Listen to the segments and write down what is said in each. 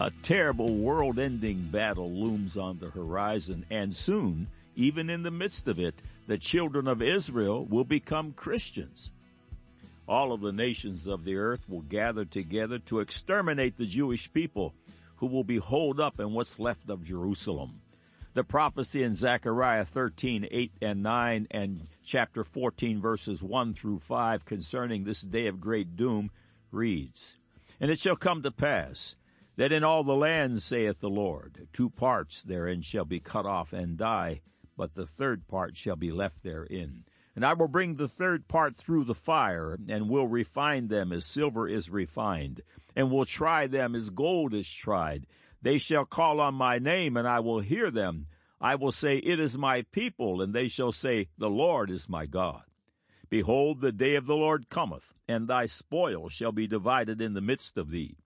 A terrible world ending battle looms on the horizon, and soon, even in the midst of it, the children of Israel will become Christians. All of the nations of the earth will gather together to exterminate the Jewish people who will be holed up in what's left of Jerusalem. The prophecy in Zechariah 13, 8 and 9 and chapter 14 verses 1 through 5 concerning this day of great doom reads, And it shall come to pass that in all the land, saith the Lord, two parts therein shall be cut off and die, but the third part shall be left therein. And I will bring the third part through the fire, and will refine them as silver is refined, and will try them as gold is tried. They shall call on my name, and I will hear them. I will say, It is my people, and they shall say, The Lord is my God. Behold, the day of the Lord cometh, and thy spoil shall be divided in the midst of thee.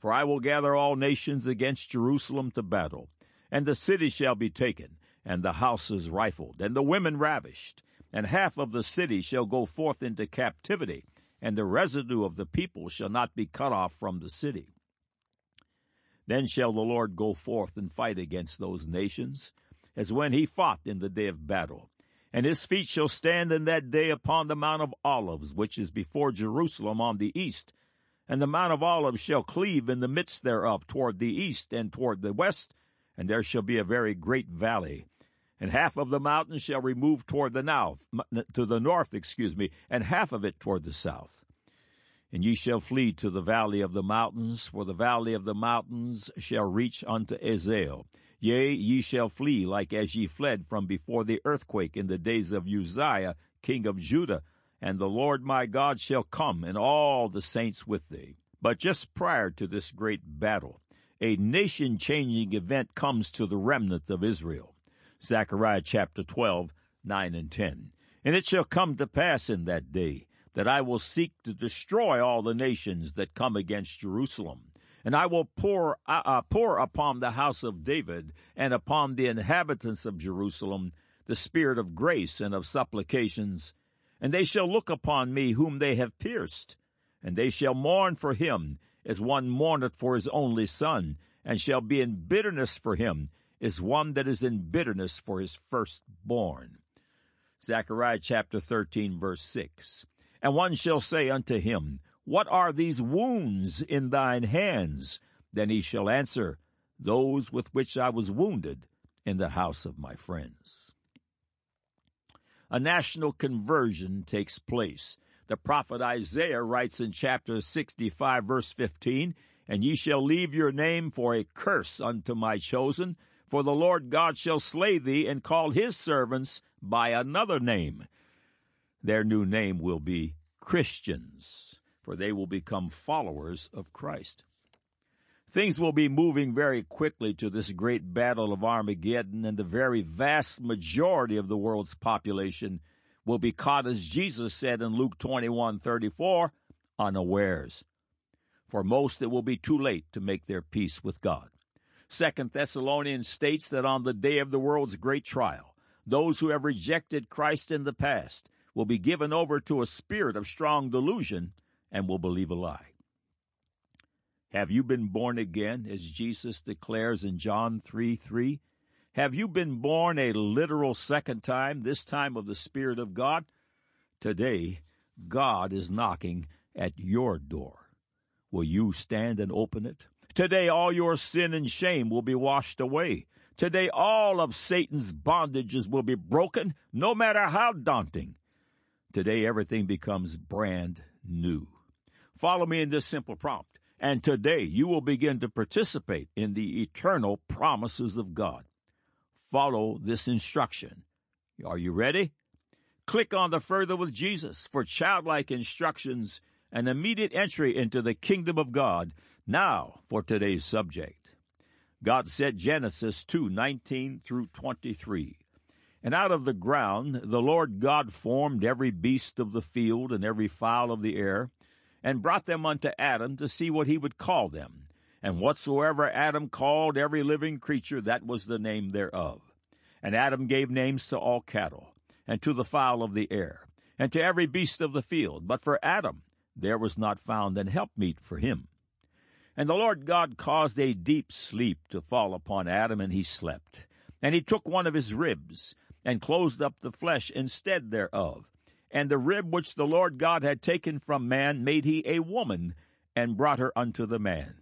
For I will gather all nations against Jerusalem to battle, and the city shall be taken, and the houses rifled, and the women ravished, and half of the city shall go forth into captivity, and the residue of the people shall not be cut off from the city. Then shall the Lord go forth and fight against those nations, as when he fought in the day of battle. And his feet shall stand in that day upon the Mount of Olives, which is before Jerusalem on the east, and the Mount of Olives shall cleave in the midst thereof toward the east and toward the west, and there shall be a very great valley. And half of the mountain shall remove toward the north, to the north, excuse me, and half of it toward the south. And ye shall flee to the valley of the mountains, for the valley of the mountains shall reach unto Azal. Yea, ye shall flee like as ye fled from before the earthquake in the days of Uzziah, king of Judah, and the Lord my God shall come, and all the saints with thee. But just prior to this great battle, a nation changing event comes to the remnant of Israel. Zechariah chapter 12, 9 and 10. And it shall come to pass in that day that I will seek to destroy all the nations that come against Jerusalem. And I will pour, uh, uh pour upon the house of David and upon the inhabitants of Jerusalem the spirit of grace and of supplications and they shall look upon me whom they have pierced, and they shall mourn for him as one mourneth for his only son, and shall be in bitterness for him as one that is in bitterness for his firstborn. Zechariah chapter 13 verse 6. And one shall say unto him, What are these wounds in thine hands? Then he shall answer, Those with which I was wounded in the house of my friends a national conversion takes place. The prophet Isaiah writes in chapter 65, verse 15, And ye shall leave your name for a curse unto my chosen, for the Lord God shall slay thee and call his servants by another name. Their new name will be Christians, for they will become followers of Christ. Things will be moving very quickly to this great battle of Armageddon, and the very vast majority of the world's population will be caught, as Jesus said in Luke 21 34, unawares. For most, it will be too late to make their peace with God. Second Thessalonians states that on the day of the world's great trial, those who have rejected Christ in the past will be given over to a spirit of strong delusion and will believe a lie. Have you been born again, as Jesus declares in John 3 3? Have you been born a literal second time, this time of the Spirit of God? Today, God is knocking at your door. Will you stand and open it? Today, all your sin and shame will be washed away. Today, all of Satan's bondages will be broken, no matter how daunting. Today, everything becomes brand new. Follow me in this simple prompt. And today you will begin to participate in the eternal promises of God. Follow this instruction. Are you ready? Click on the Further with Jesus for childlike instructions and immediate entry into the kingdom of God. Now for today's subject. God said Genesis 2 19 through 23. And out of the ground the Lord God formed every beast of the field and every fowl of the air and brought them unto Adam to see what he would call them. And whatsoever Adam called every living creature, that was the name thereof. And Adam gave names to all cattle, and to the fowl of the air, and to every beast of the field. But for Adam there was not found an helpmeet for him. And the Lord God caused a deep sleep to fall upon Adam, and he slept. And he took one of his ribs, and closed up the flesh instead thereof. And the rib which the Lord God had taken from man made he a woman, and brought her unto the man.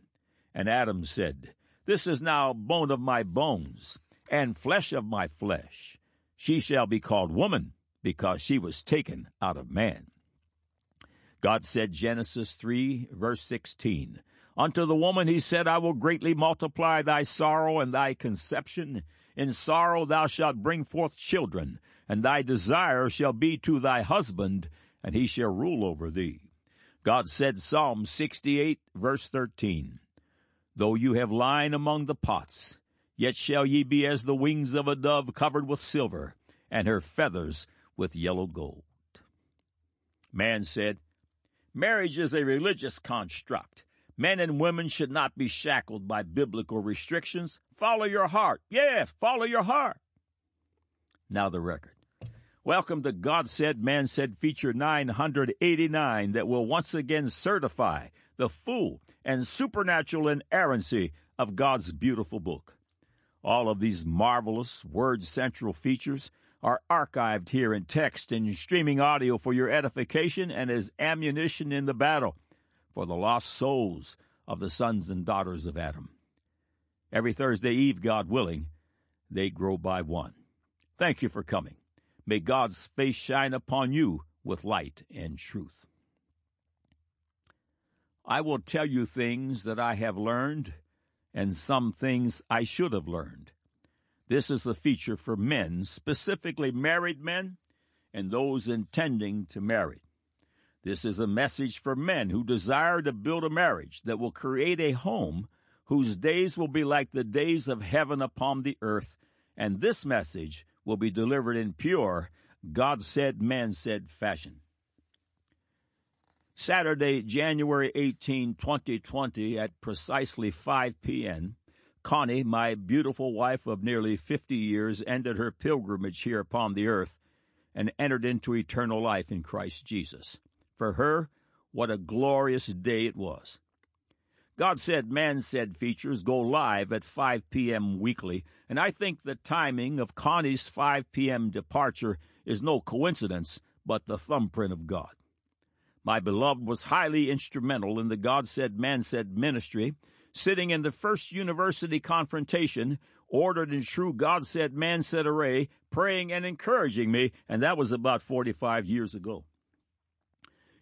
And Adam said, This is now bone of my bones, and flesh of my flesh. She shall be called woman, because she was taken out of man. God said, Genesis 3, verse 16, Unto the woman he said, I will greatly multiply thy sorrow and thy conception. In sorrow thou shalt bring forth children, and thy desire shall be to thy husband, and he shall rule over thee. God said, Psalm 68, verse 13, Though you have lain among the pots, yet shall ye be as the wings of a dove covered with silver, and her feathers with yellow gold. Man said, Marriage is a religious construct. Men and women should not be shackled by biblical restrictions. Follow your heart. Yeah, follow your heart. Now the record. Welcome to God Said, Man Said feature 989 that will once again certify the full and supernatural inerrancy of God's beautiful book. All of these marvelous word central features are archived here in text and streaming audio for your edification and as ammunition in the battle for the lost souls of the sons and daughters of Adam. Every Thursday Eve, God willing, they grow by one. Thank you for coming. May God's face shine upon you with light and truth. I will tell you things that I have learned and some things I should have learned. This is a feature for men, specifically married men and those intending to marry. This is a message for men who desire to build a marriage that will create a home whose days will be like the days of heaven upon the earth, and this message will be delivered in pure, God said, man said fashion. Saturday, January 18, 2020, at precisely 5 p.m., Connie, my beautiful wife of nearly 50 years, ended her pilgrimage here upon the earth and entered into eternal life in Christ Jesus. For her, what a glorious day it was. God Said, Man Said features go live at 5 p.m. weekly, and I think the timing of Connie's 5 p.m. departure is no coincidence, but the thumbprint of God. My beloved was highly instrumental in the God Said, Man Said ministry sitting in the first university confrontation, ordered in true God said, man said array, praying and encouraging me, and that was about 45 years ago.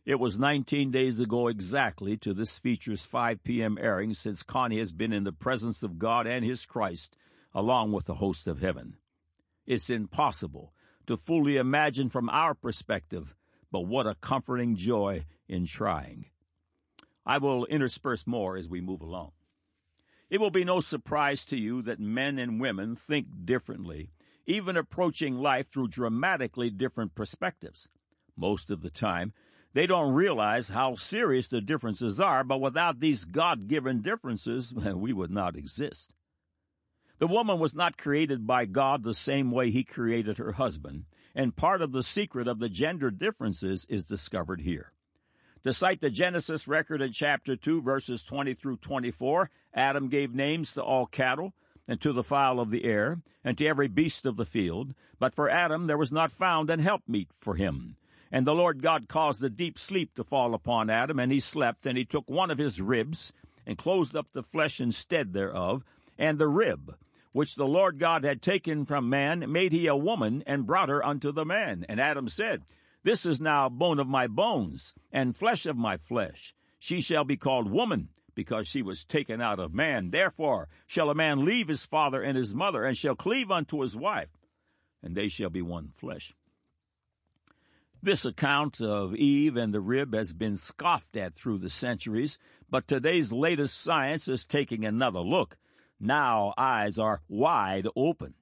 It was 19 days ago exactly to this feature's 5 p.m. airing since Connie has been in the presence of God and His Christ along with the host of heaven. It's impossible to fully imagine from our perspective, but what a comforting joy in trying. I will intersperse more as we move along. It will be no surprise to you that men and women think differently, even approaching life through dramatically different perspectives. Most of the time, they don't realize how serious the differences are, but without these God given differences, we would not exist. The woman was not created by God the same way He created her husband, and part of the secret of the gender differences is discovered here. To cite the Genesis record in chapter 2, verses 20 through 24, Adam gave names to all cattle, and to the fowl of the air, and to every beast of the field. But for Adam there was not found an helpmeet for him. And the Lord God caused a deep sleep to fall upon Adam, and he slept, and he took one of his ribs, and closed up the flesh instead thereof, and the rib, which the Lord God had taken from man, made he a woman, and brought her unto the man. And Adam said, this is now bone of my bones and flesh of my flesh. She shall be called woman because she was taken out of man. Therefore shall a man leave his father and his mother and shall cleave unto his wife, and they shall be one flesh. This account of Eve and the rib has been scoffed at through the centuries, but today's latest science is taking another look. Now eyes are wide open.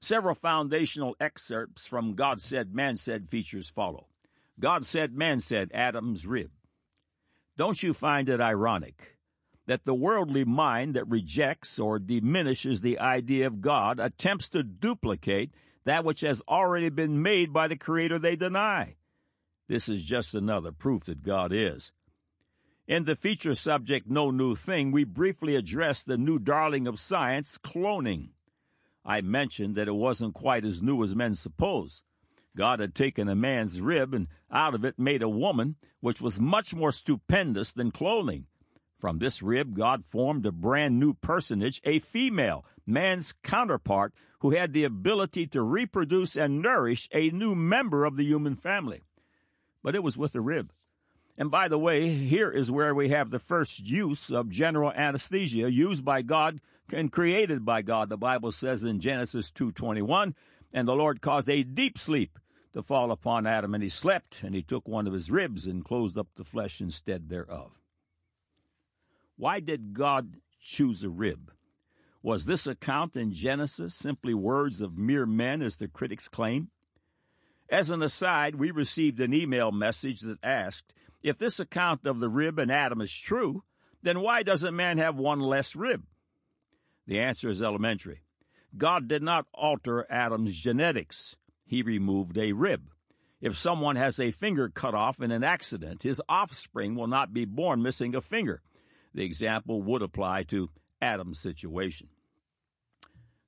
Several foundational excerpts from God Said, Man Said features follow. God Said, Man Said, Adam's rib. Don't you find it ironic that the worldly mind that rejects or diminishes the idea of God attempts to duplicate that which has already been made by the Creator they deny? This is just another proof that God is. In the feature subject, No New Thing, we briefly addressed the new darling of science, cloning. I mentioned that it wasn't quite as new as men suppose. God had taken a man's rib and out of it made a woman, which was much more stupendous than cloning. From this rib, God formed a brand new personage, a female, man's counterpart, who had the ability to reproduce and nourish a new member of the human family. But it was with a rib. And by the way, here is where we have the first use of general anesthesia used by God and created by God. The Bible says in Genesis 2:21, and the Lord caused a deep sleep to fall upon Adam, and he slept, and he took one of his ribs and closed up the flesh instead thereof. Why did God choose a rib? Was this account in Genesis simply words of mere men, as the critics claim? As an aside, we received an email message that asked, if this account of the rib and Adam is true, then why doesn't man have one less rib? The answer is elementary. God did not alter Adam's genetics. He removed a rib. If someone has a finger cut off in an accident, his offspring will not be born missing a finger. The example would apply to Adam's situation.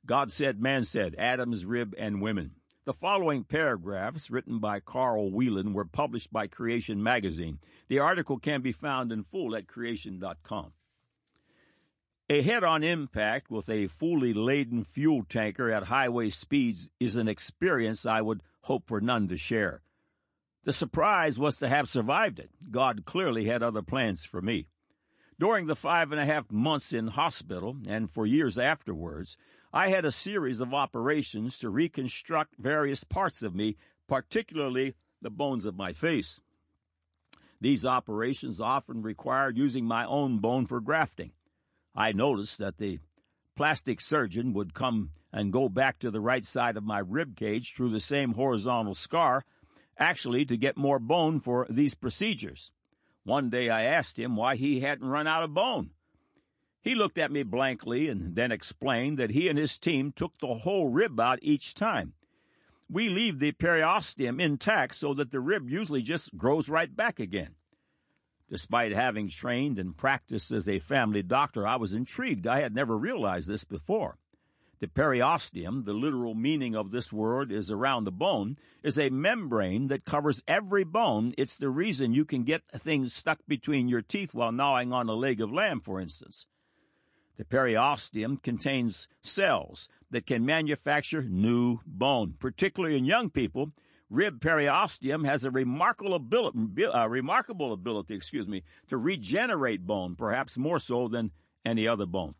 God said, man said, Adam's rib and women. The following paragraphs, written by Carl Wieland, were published by Creation Magazine. The article can be found in full at creation.com. A head on impact with a fully laden fuel tanker at highway speeds is an experience I would hope for none to share. The surprise was to have survived it. God clearly had other plans for me. During the five and a half months in hospital, and for years afterwards, I had a series of operations to reconstruct various parts of me, particularly the bones of my face. These operations often required using my own bone for grafting. I noticed that the plastic surgeon would come and go back to the right side of my rib cage through the same horizontal scar, actually to get more bone for these procedures. One day I asked him why he hadn't run out of bone. He looked at me blankly and then explained that he and his team took the whole rib out each time. We leave the periosteum intact so that the rib usually just grows right back again. Despite having trained and practiced as a family doctor, I was intrigued. I had never realized this before. The periosteum, the literal meaning of this word is around the bone, is a membrane that covers every bone. It's the reason you can get things stuck between your teeth while gnawing on a leg of lamb, for instance. The periosteum contains cells that can manufacture new bone. Particularly in young people, rib periosteum has a remarkable ability, uh, remarkable ability, excuse me, to regenerate bone, perhaps more so than any other bone.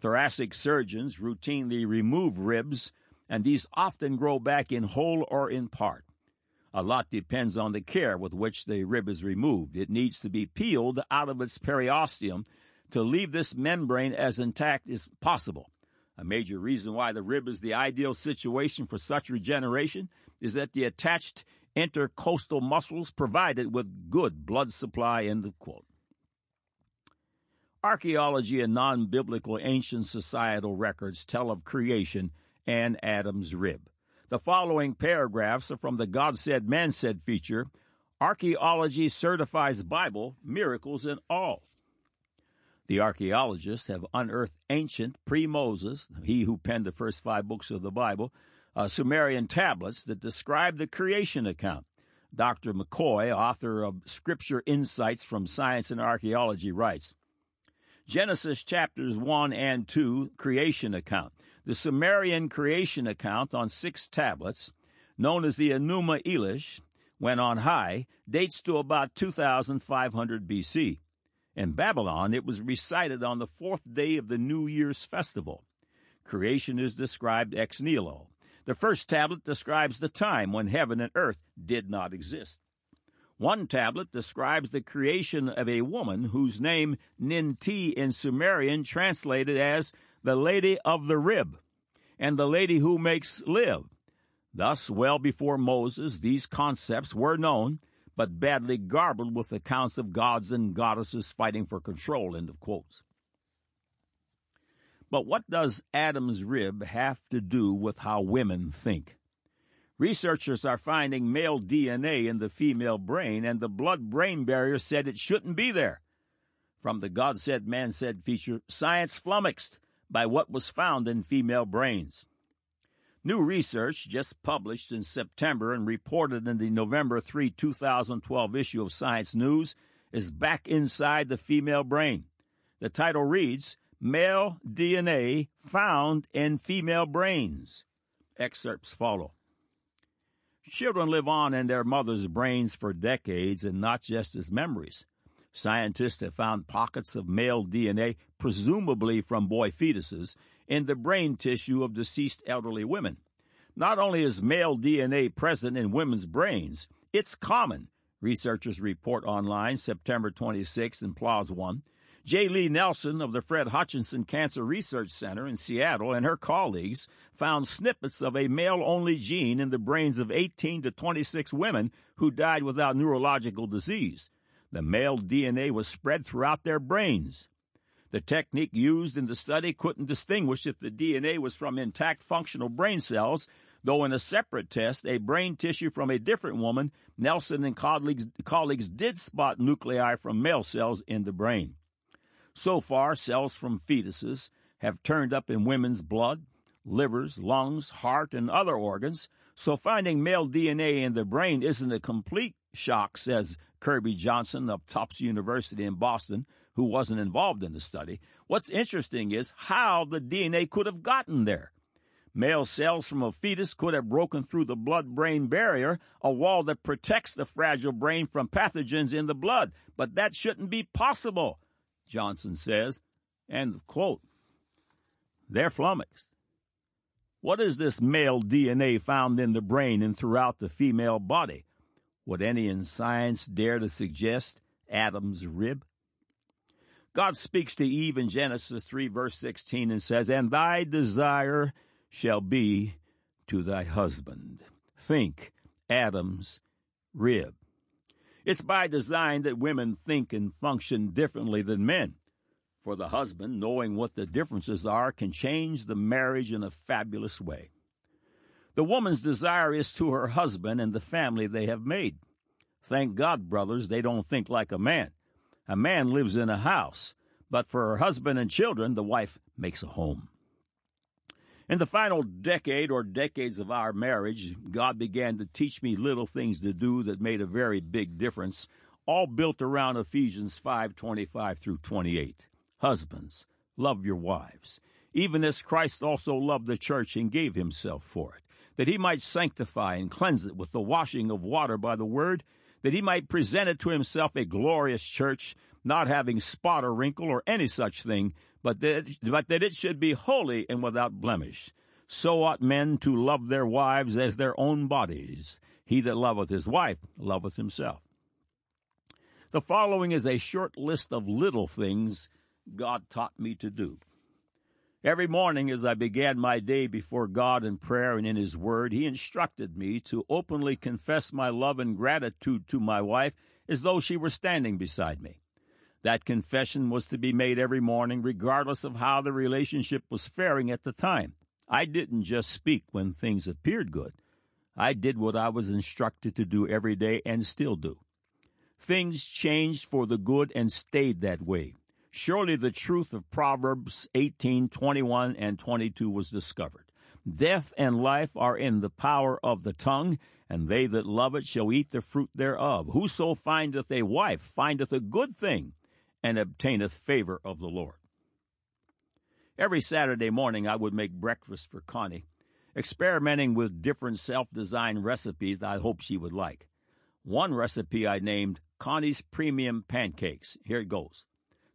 Thoracic surgeons routinely remove ribs, and these often grow back in whole or in part. A lot depends on the care with which the rib is removed. It needs to be peeled out of its periosteum to leave this membrane as intact as possible. A major reason why the rib is the ideal situation for such regeneration is that the attached intercostal muscles provide it with good blood supply. End of quote. Archaeology and non biblical ancient societal records tell of creation and Adam's rib. The following paragraphs are from the God Said, Man Said feature Archaeology Certifies Bible Miracles and All. The archaeologists have unearthed ancient pre Moses, he who penned the first five books of the Bible, uh, Sumerian tablets that describe the creation account. Dr. McCoy, author of Scripture Insights from Science and Archaeology, writes Genesis chapters 1 and 2, creation account. The Sumerian creation account on six tablets, known as the Enuma Elish, when on high, dates to about 2500 BC. In Babylon, it was recited on the fourth day of the New Year's festival. Creation is described ex nihilo. The first tablet describes the time when heaven and earth did not exist. One tablet describes the creation of a woman whose name Ninti in Sumerian translated as the Lady of the Rib and the Lady who makes live. Thus, well before Moses, these concepts were known, but badly garbled with accounts of gods and goddesses fighting for control. End of quotes. But what does Adam's rib have to do with how women think? Researchers are finding male DNA in the female brain, and the blood brain barrier said it shouldn't be there. From the God Said, Man Said feature, science flummoxed by what was found in female brains. New research, just published in September and reported in the November 3, 2012 issue of Science News, is back inside the female brain. The title reads Male DNA Found in Female Brains. Excerpts follow. Children live on in their mother's brains for decades and not just as memories. Scientists have found pockets of male DNA, presumably from boy fetuses, in the brain tissue of deceased elderly women. Not only is male DNA present in women's brains, it's common, researchers report online September 26 in PLOS One. J. Lee Nelson of the Fred Hutchinson Cancer Research Center in Seattle and her colleagues found snippets of a male only gene in the brains of 18 to 26 women who died without neurological disease. The male DNA was spread throughout their brains. The technique used in the study couldn't distinguish if the DNA was from intact functional brain cells, though in a separate test, a brain tissue from a different woman, Nelson and colleagues, colleagues did spot nuclei from male cells in the brain. So far, cells from fetuses have turned up in women's blood, livers, lungs, heart, and other organs, so finding male DNA in the brain isn't a complete shock, says Kirby Johnson of Tufts University in Boston, who wasn't involved in the study. What's interesting is how the DNA could have gotten there. Male cells from a fetus could have broken through the blood brain barrier, a wall that protects the fragile brain from pathogens in the blood. But that shouldn't be possible, Johnson says. End of quote. They're flummoxed. What is this male DNA found in the brain and throughout the female body? Would any in science dare to suggest Adam's rib? God speaks to Eve in Genesis 3, verse 16, and says, And thy desire shall be to thy husband. Think Adam's rib. It's by design that women think and function differently than men. For the husband, knowing what the differences are can change the marriage in a fabulous way. The woman's desire is to her husband and the family they have made. Thank God, brothers, they don't think like a man. A man lives in a house, but for her husband and children, the wife makes a home. In the final decade or decades of our marriage, God began to teach me little things to do that made a very big difference, all built around Ephesians 5:25 through 28. Husbands, love your wives, even as Christ also loved the church and gave himself for it that he might sanctify and cleanse it with the washing of water by the word, that he might present it to himself a glorious church, not having spot or wrinkle or any such thing, but that, but that it should be holy and without blemish. So ought men to love their wives as their own bodies. He that loveth his wife loveth himself. The following is a short list of little things God taught me to do. Every morning as I began my day before God in prayer and in His Word, He instructed me to openly confess my love and gratitude to my wife as though she were standing beside me. That confession was to be made every morning, regardless of how the relationship was faring at the time. I didn't just speak when things appeared good. I did what I was instructed to do every day and still do. Things changed for the good and stayed that way. Surely the truth of Proverbs 18, 21, and 22 was discovered. Death and life are in the power of the tongue, and they that love it shall eat the fruit thereof. Whoso findeth a wife findeth a good thing, and obtaineth favor of the Lord. Every Saturday morning I would make breakfast for Connie, experimenting with different self designed recipes I hoped she would like. One recipe I named Connie's Premium Pancakes. Here it goes.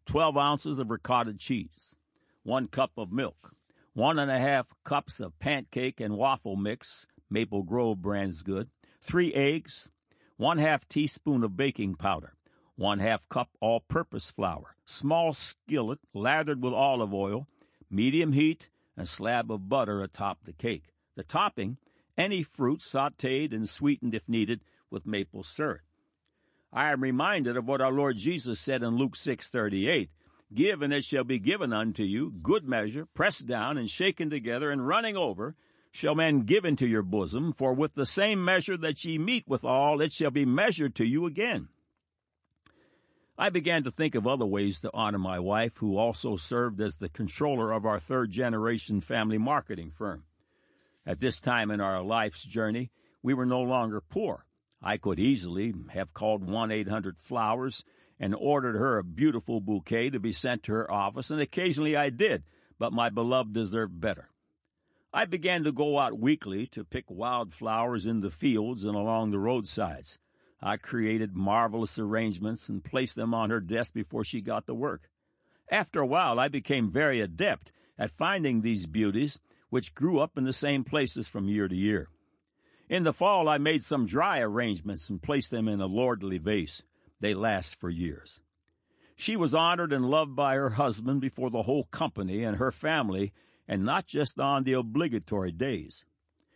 12 ounces of ricotta cheese, 1 cup of milk, 1.5 cups of pancake and waffle mix, Maple Grove brand is good, 3 eggs, 1 half teaspoon of baking powder, 1 half cup all purpose flour, small skillet lathered with olive oil, medium heat, a slab of butter atop the cake. The topping, any fruit sauteed and sweetened if needed with maple syrup. I am reminded of what our Lord Jesus said in Luke 6:38, "Give and it shall be given unto you, good measure, pressed down and shaken together and running over, shall men give into your bosom, for with the same measure that ye meet withal, it shall be measured to you again. I began to think of other ways to honor my wife, who also served as the controller of our third generation family marketing firm. At this time in our life's journey, we were no longer poor. I could easily have called 1 800 Flowers and ordered her a beautiful bouquet to be sent to her office, and occasionally I did, but my beloved deserved better. I began to go out weekly to pick wild flowers in the fields and along the roadsides. I created marvelous arrangements and placed them on her desk before she got to work. After a while, I became very adept at finding these beauties, which grew up in the same places from year to year. In the fall, I made some dry arrangements and placed them in a lordly vase. They last for years. She was honored and loved by her husband before the whole company and her family, and not just on the obligatory days.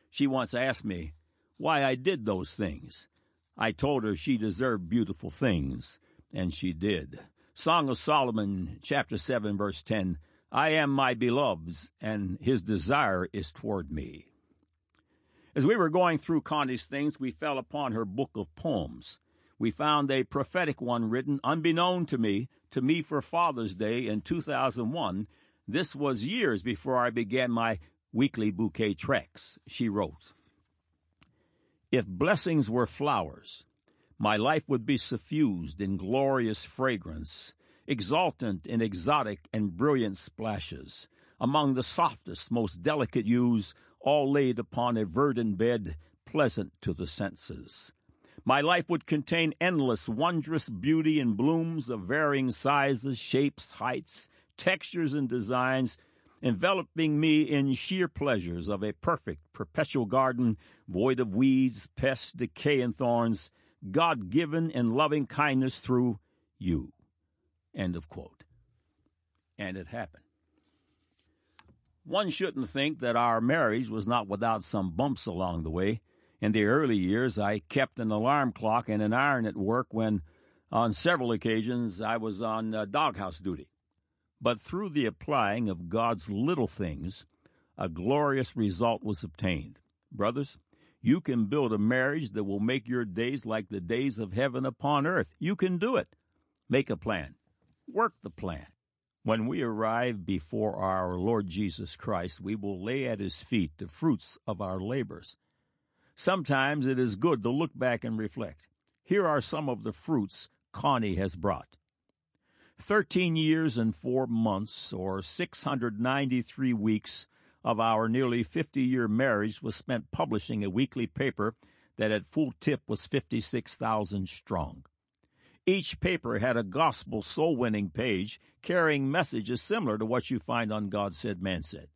She once asked me why I did those things, I told her she deserved beautiful things, and she did. Song of Solomon, chapter 7, verse 10 I am my beloved's, and his desire is toward me. As we were going through Connie's things, we fell upon her book of poems. We found a prophetic one written, unbeknown to me, to me for Father's Day in 2001. This was years before I began my weekly bouquet treks, she wrote. If blessings were flowers, my life would be suffused in glorious fragrance, exultant in exotic and brilliant splashes, among the softest, most delicate hues, all laid upon a verdant bed, pleasant to the senses. My life would contain endless, wondrous beauty in blooms of varying sizes, shapes, heights, textures, and designs, enveloping me in sheer pleasures of a perfect, perpetual garden, void of weeds, pests, decay, and thorns, God given in loving kindness through you. End of quote. And it happened. One shouldn't think that our marriage was not without some bumps along the way. In the early years, I kept an alarm clock and an iron at work when, on several occasions, I was on uh, doghouse duty. But through the applying of God's little things, a glorious result was obtained. Brothers, you can build a marriage that will make your days like the days of heaven upon earth. You can do it. Make a plan. Work the plan. When we arrive before our Lord Jesus Christ, we will lay at his feet the fruits of our labors. Sometimes it is good to look back and reflect. Here are some of the fruits Connie has brought. 13 years and four months, or 693 weeks, of our nearly 50 year marriage was spent publishing a weekly paper that at full tip was 56,000 strong. Each paper had a gospel soul winning page carrying messages similar to what you find on God Said, Man Said.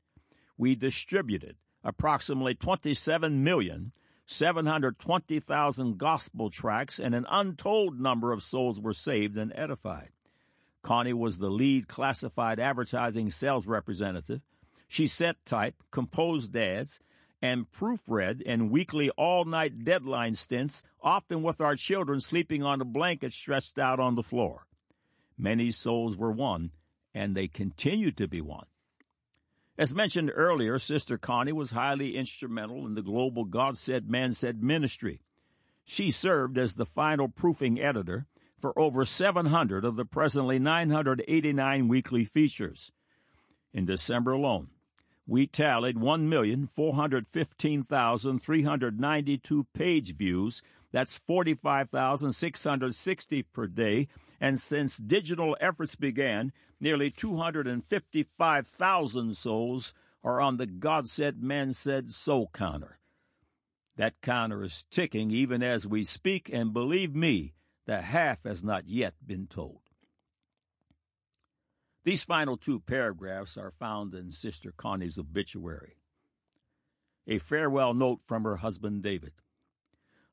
We distributed approximately 27 million 720,000 gospel tracts, and an untold number of souls were saved and edified. Connie was the lead classified advertising sales representative. She set type, composed ads, and proofread in weekly all night deadline stints, often with our children sleeping on a blanket stretched out on the floor. Many souls were won, and they continue to be won. As mentioned earlier, Sister Connie was highly instrumental in the global God Said, Man Said ministry. She served as the final proofing editor for over 700 of the presently 989 weekly features. In December alone, we tallied 1,415,392 page views. That's 45,660 per day. And since digital efforts began, nearly 255,000 souls are on the God Said, Man Said soul counter. That counter is ticking even as we speak, and believe me, the half has not yet been told. These final two paragraphs are found in Sister Connie's obituary. A farewell note from her husband David.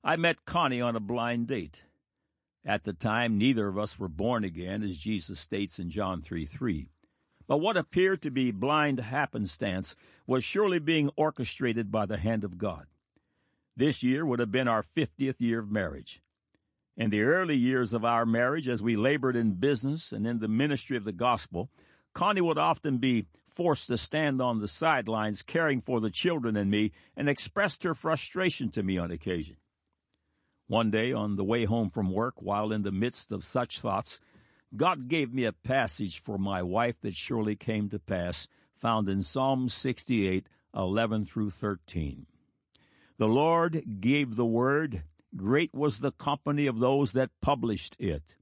I met Connie on a blind date. At the time, neither of us were born again, as Jesus states in John 3 3. But what appeared to be blind happenstance was surely being orchestrated by the hand of God. This year would have been our 50th year of marriage. In the early years of our marriage, as we labored in business and in the ministry of the gospel, Connie would often be forced to stand on the sidelines caring for the children and me and expressed her frustration to me on occasion. One day, on the way home from work, while in the midst of such thoughts, God gave me a passage for my wife that surely came to pass, found in Psalm 68, 11 through 13. The Lord gave the word, great was the company of those that published it.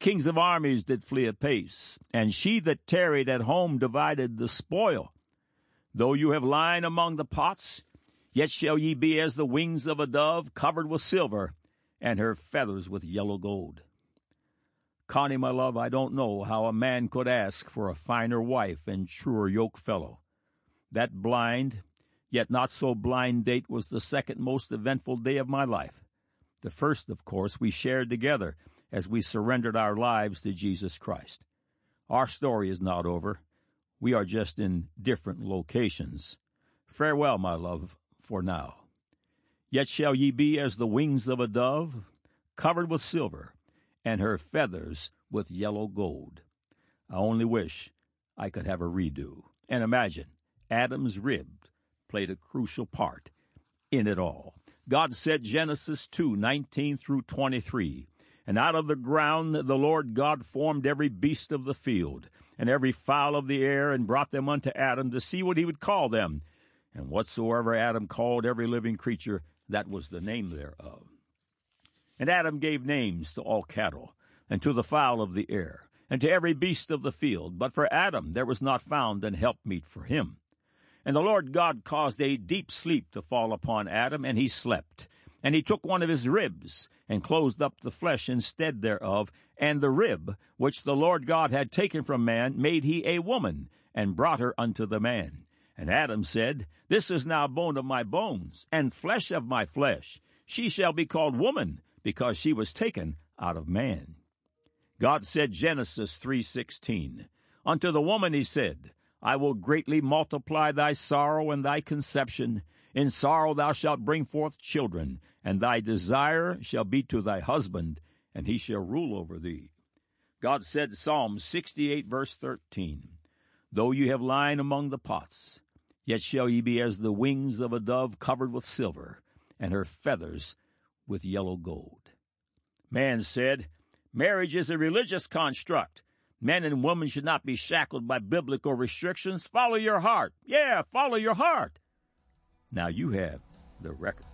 Kings of armies did flee apace, and she that tarried at home divided the spoil. Though you have lain among the pots, yet shall ye be as the wings of a dove covered with silver, and her feathers with yellow gold. Connie, my love, I don't know how a man could ask for a finer wife and truer yoke fellow. That blind, yet not so blind date was the second most eventful day of my life. The first, of course, we shared together as we surrendered our lives to Jesus Christ. Our story is not over. We are just in different locations. Farewell, my love, for now. Yet shall ye be as the wings of a dove, covered with silver, and her feathers with yellow gold. I only wish I could have a redo. And imagine, Adam's rib played a crucial part in it all. God said Genesis 2 19 through 23. And out of the ground the Lord God formed every beast of the field, and every fowl of the air, and brought them unto Adam to see what he would call them. And whatsoever Adam called every living creature, that was the name thereof. And Adam gave names to all cattle, and to the fowl of the air, and to every beast of the field. But for Adam there was not found an helpmeet for him. And the Lord God caused a deep sleep to fall upon Adam, and he slept. And he took one of his ribs, and closed up the flesh instead thereof, and the rib which the Lord God had taken from man made he a woman, and brought her unto the man. And Adam said, This is now bone of my bones, and flesh of my flesh. She shall be called woman, because she was taken out of man. God said Genesis 3:16, Unto the woman he said, I will greatly multiply thy sorrow and thy conception. In sorrow thou shalt bring forth children, and thy desire shall be to thy husband, and he shall rule over thee. God said, Psalm 68, verse 13, Though you have lain among the pots, yet shall ye be as the wings of a dove covered with silver, and her feathers with yellow gold. Man said, Marriage is a religious construct. Men and women should not be shackled by biblical restrictions. Follow your heart. Yeah, follow your heart. Now you have the record.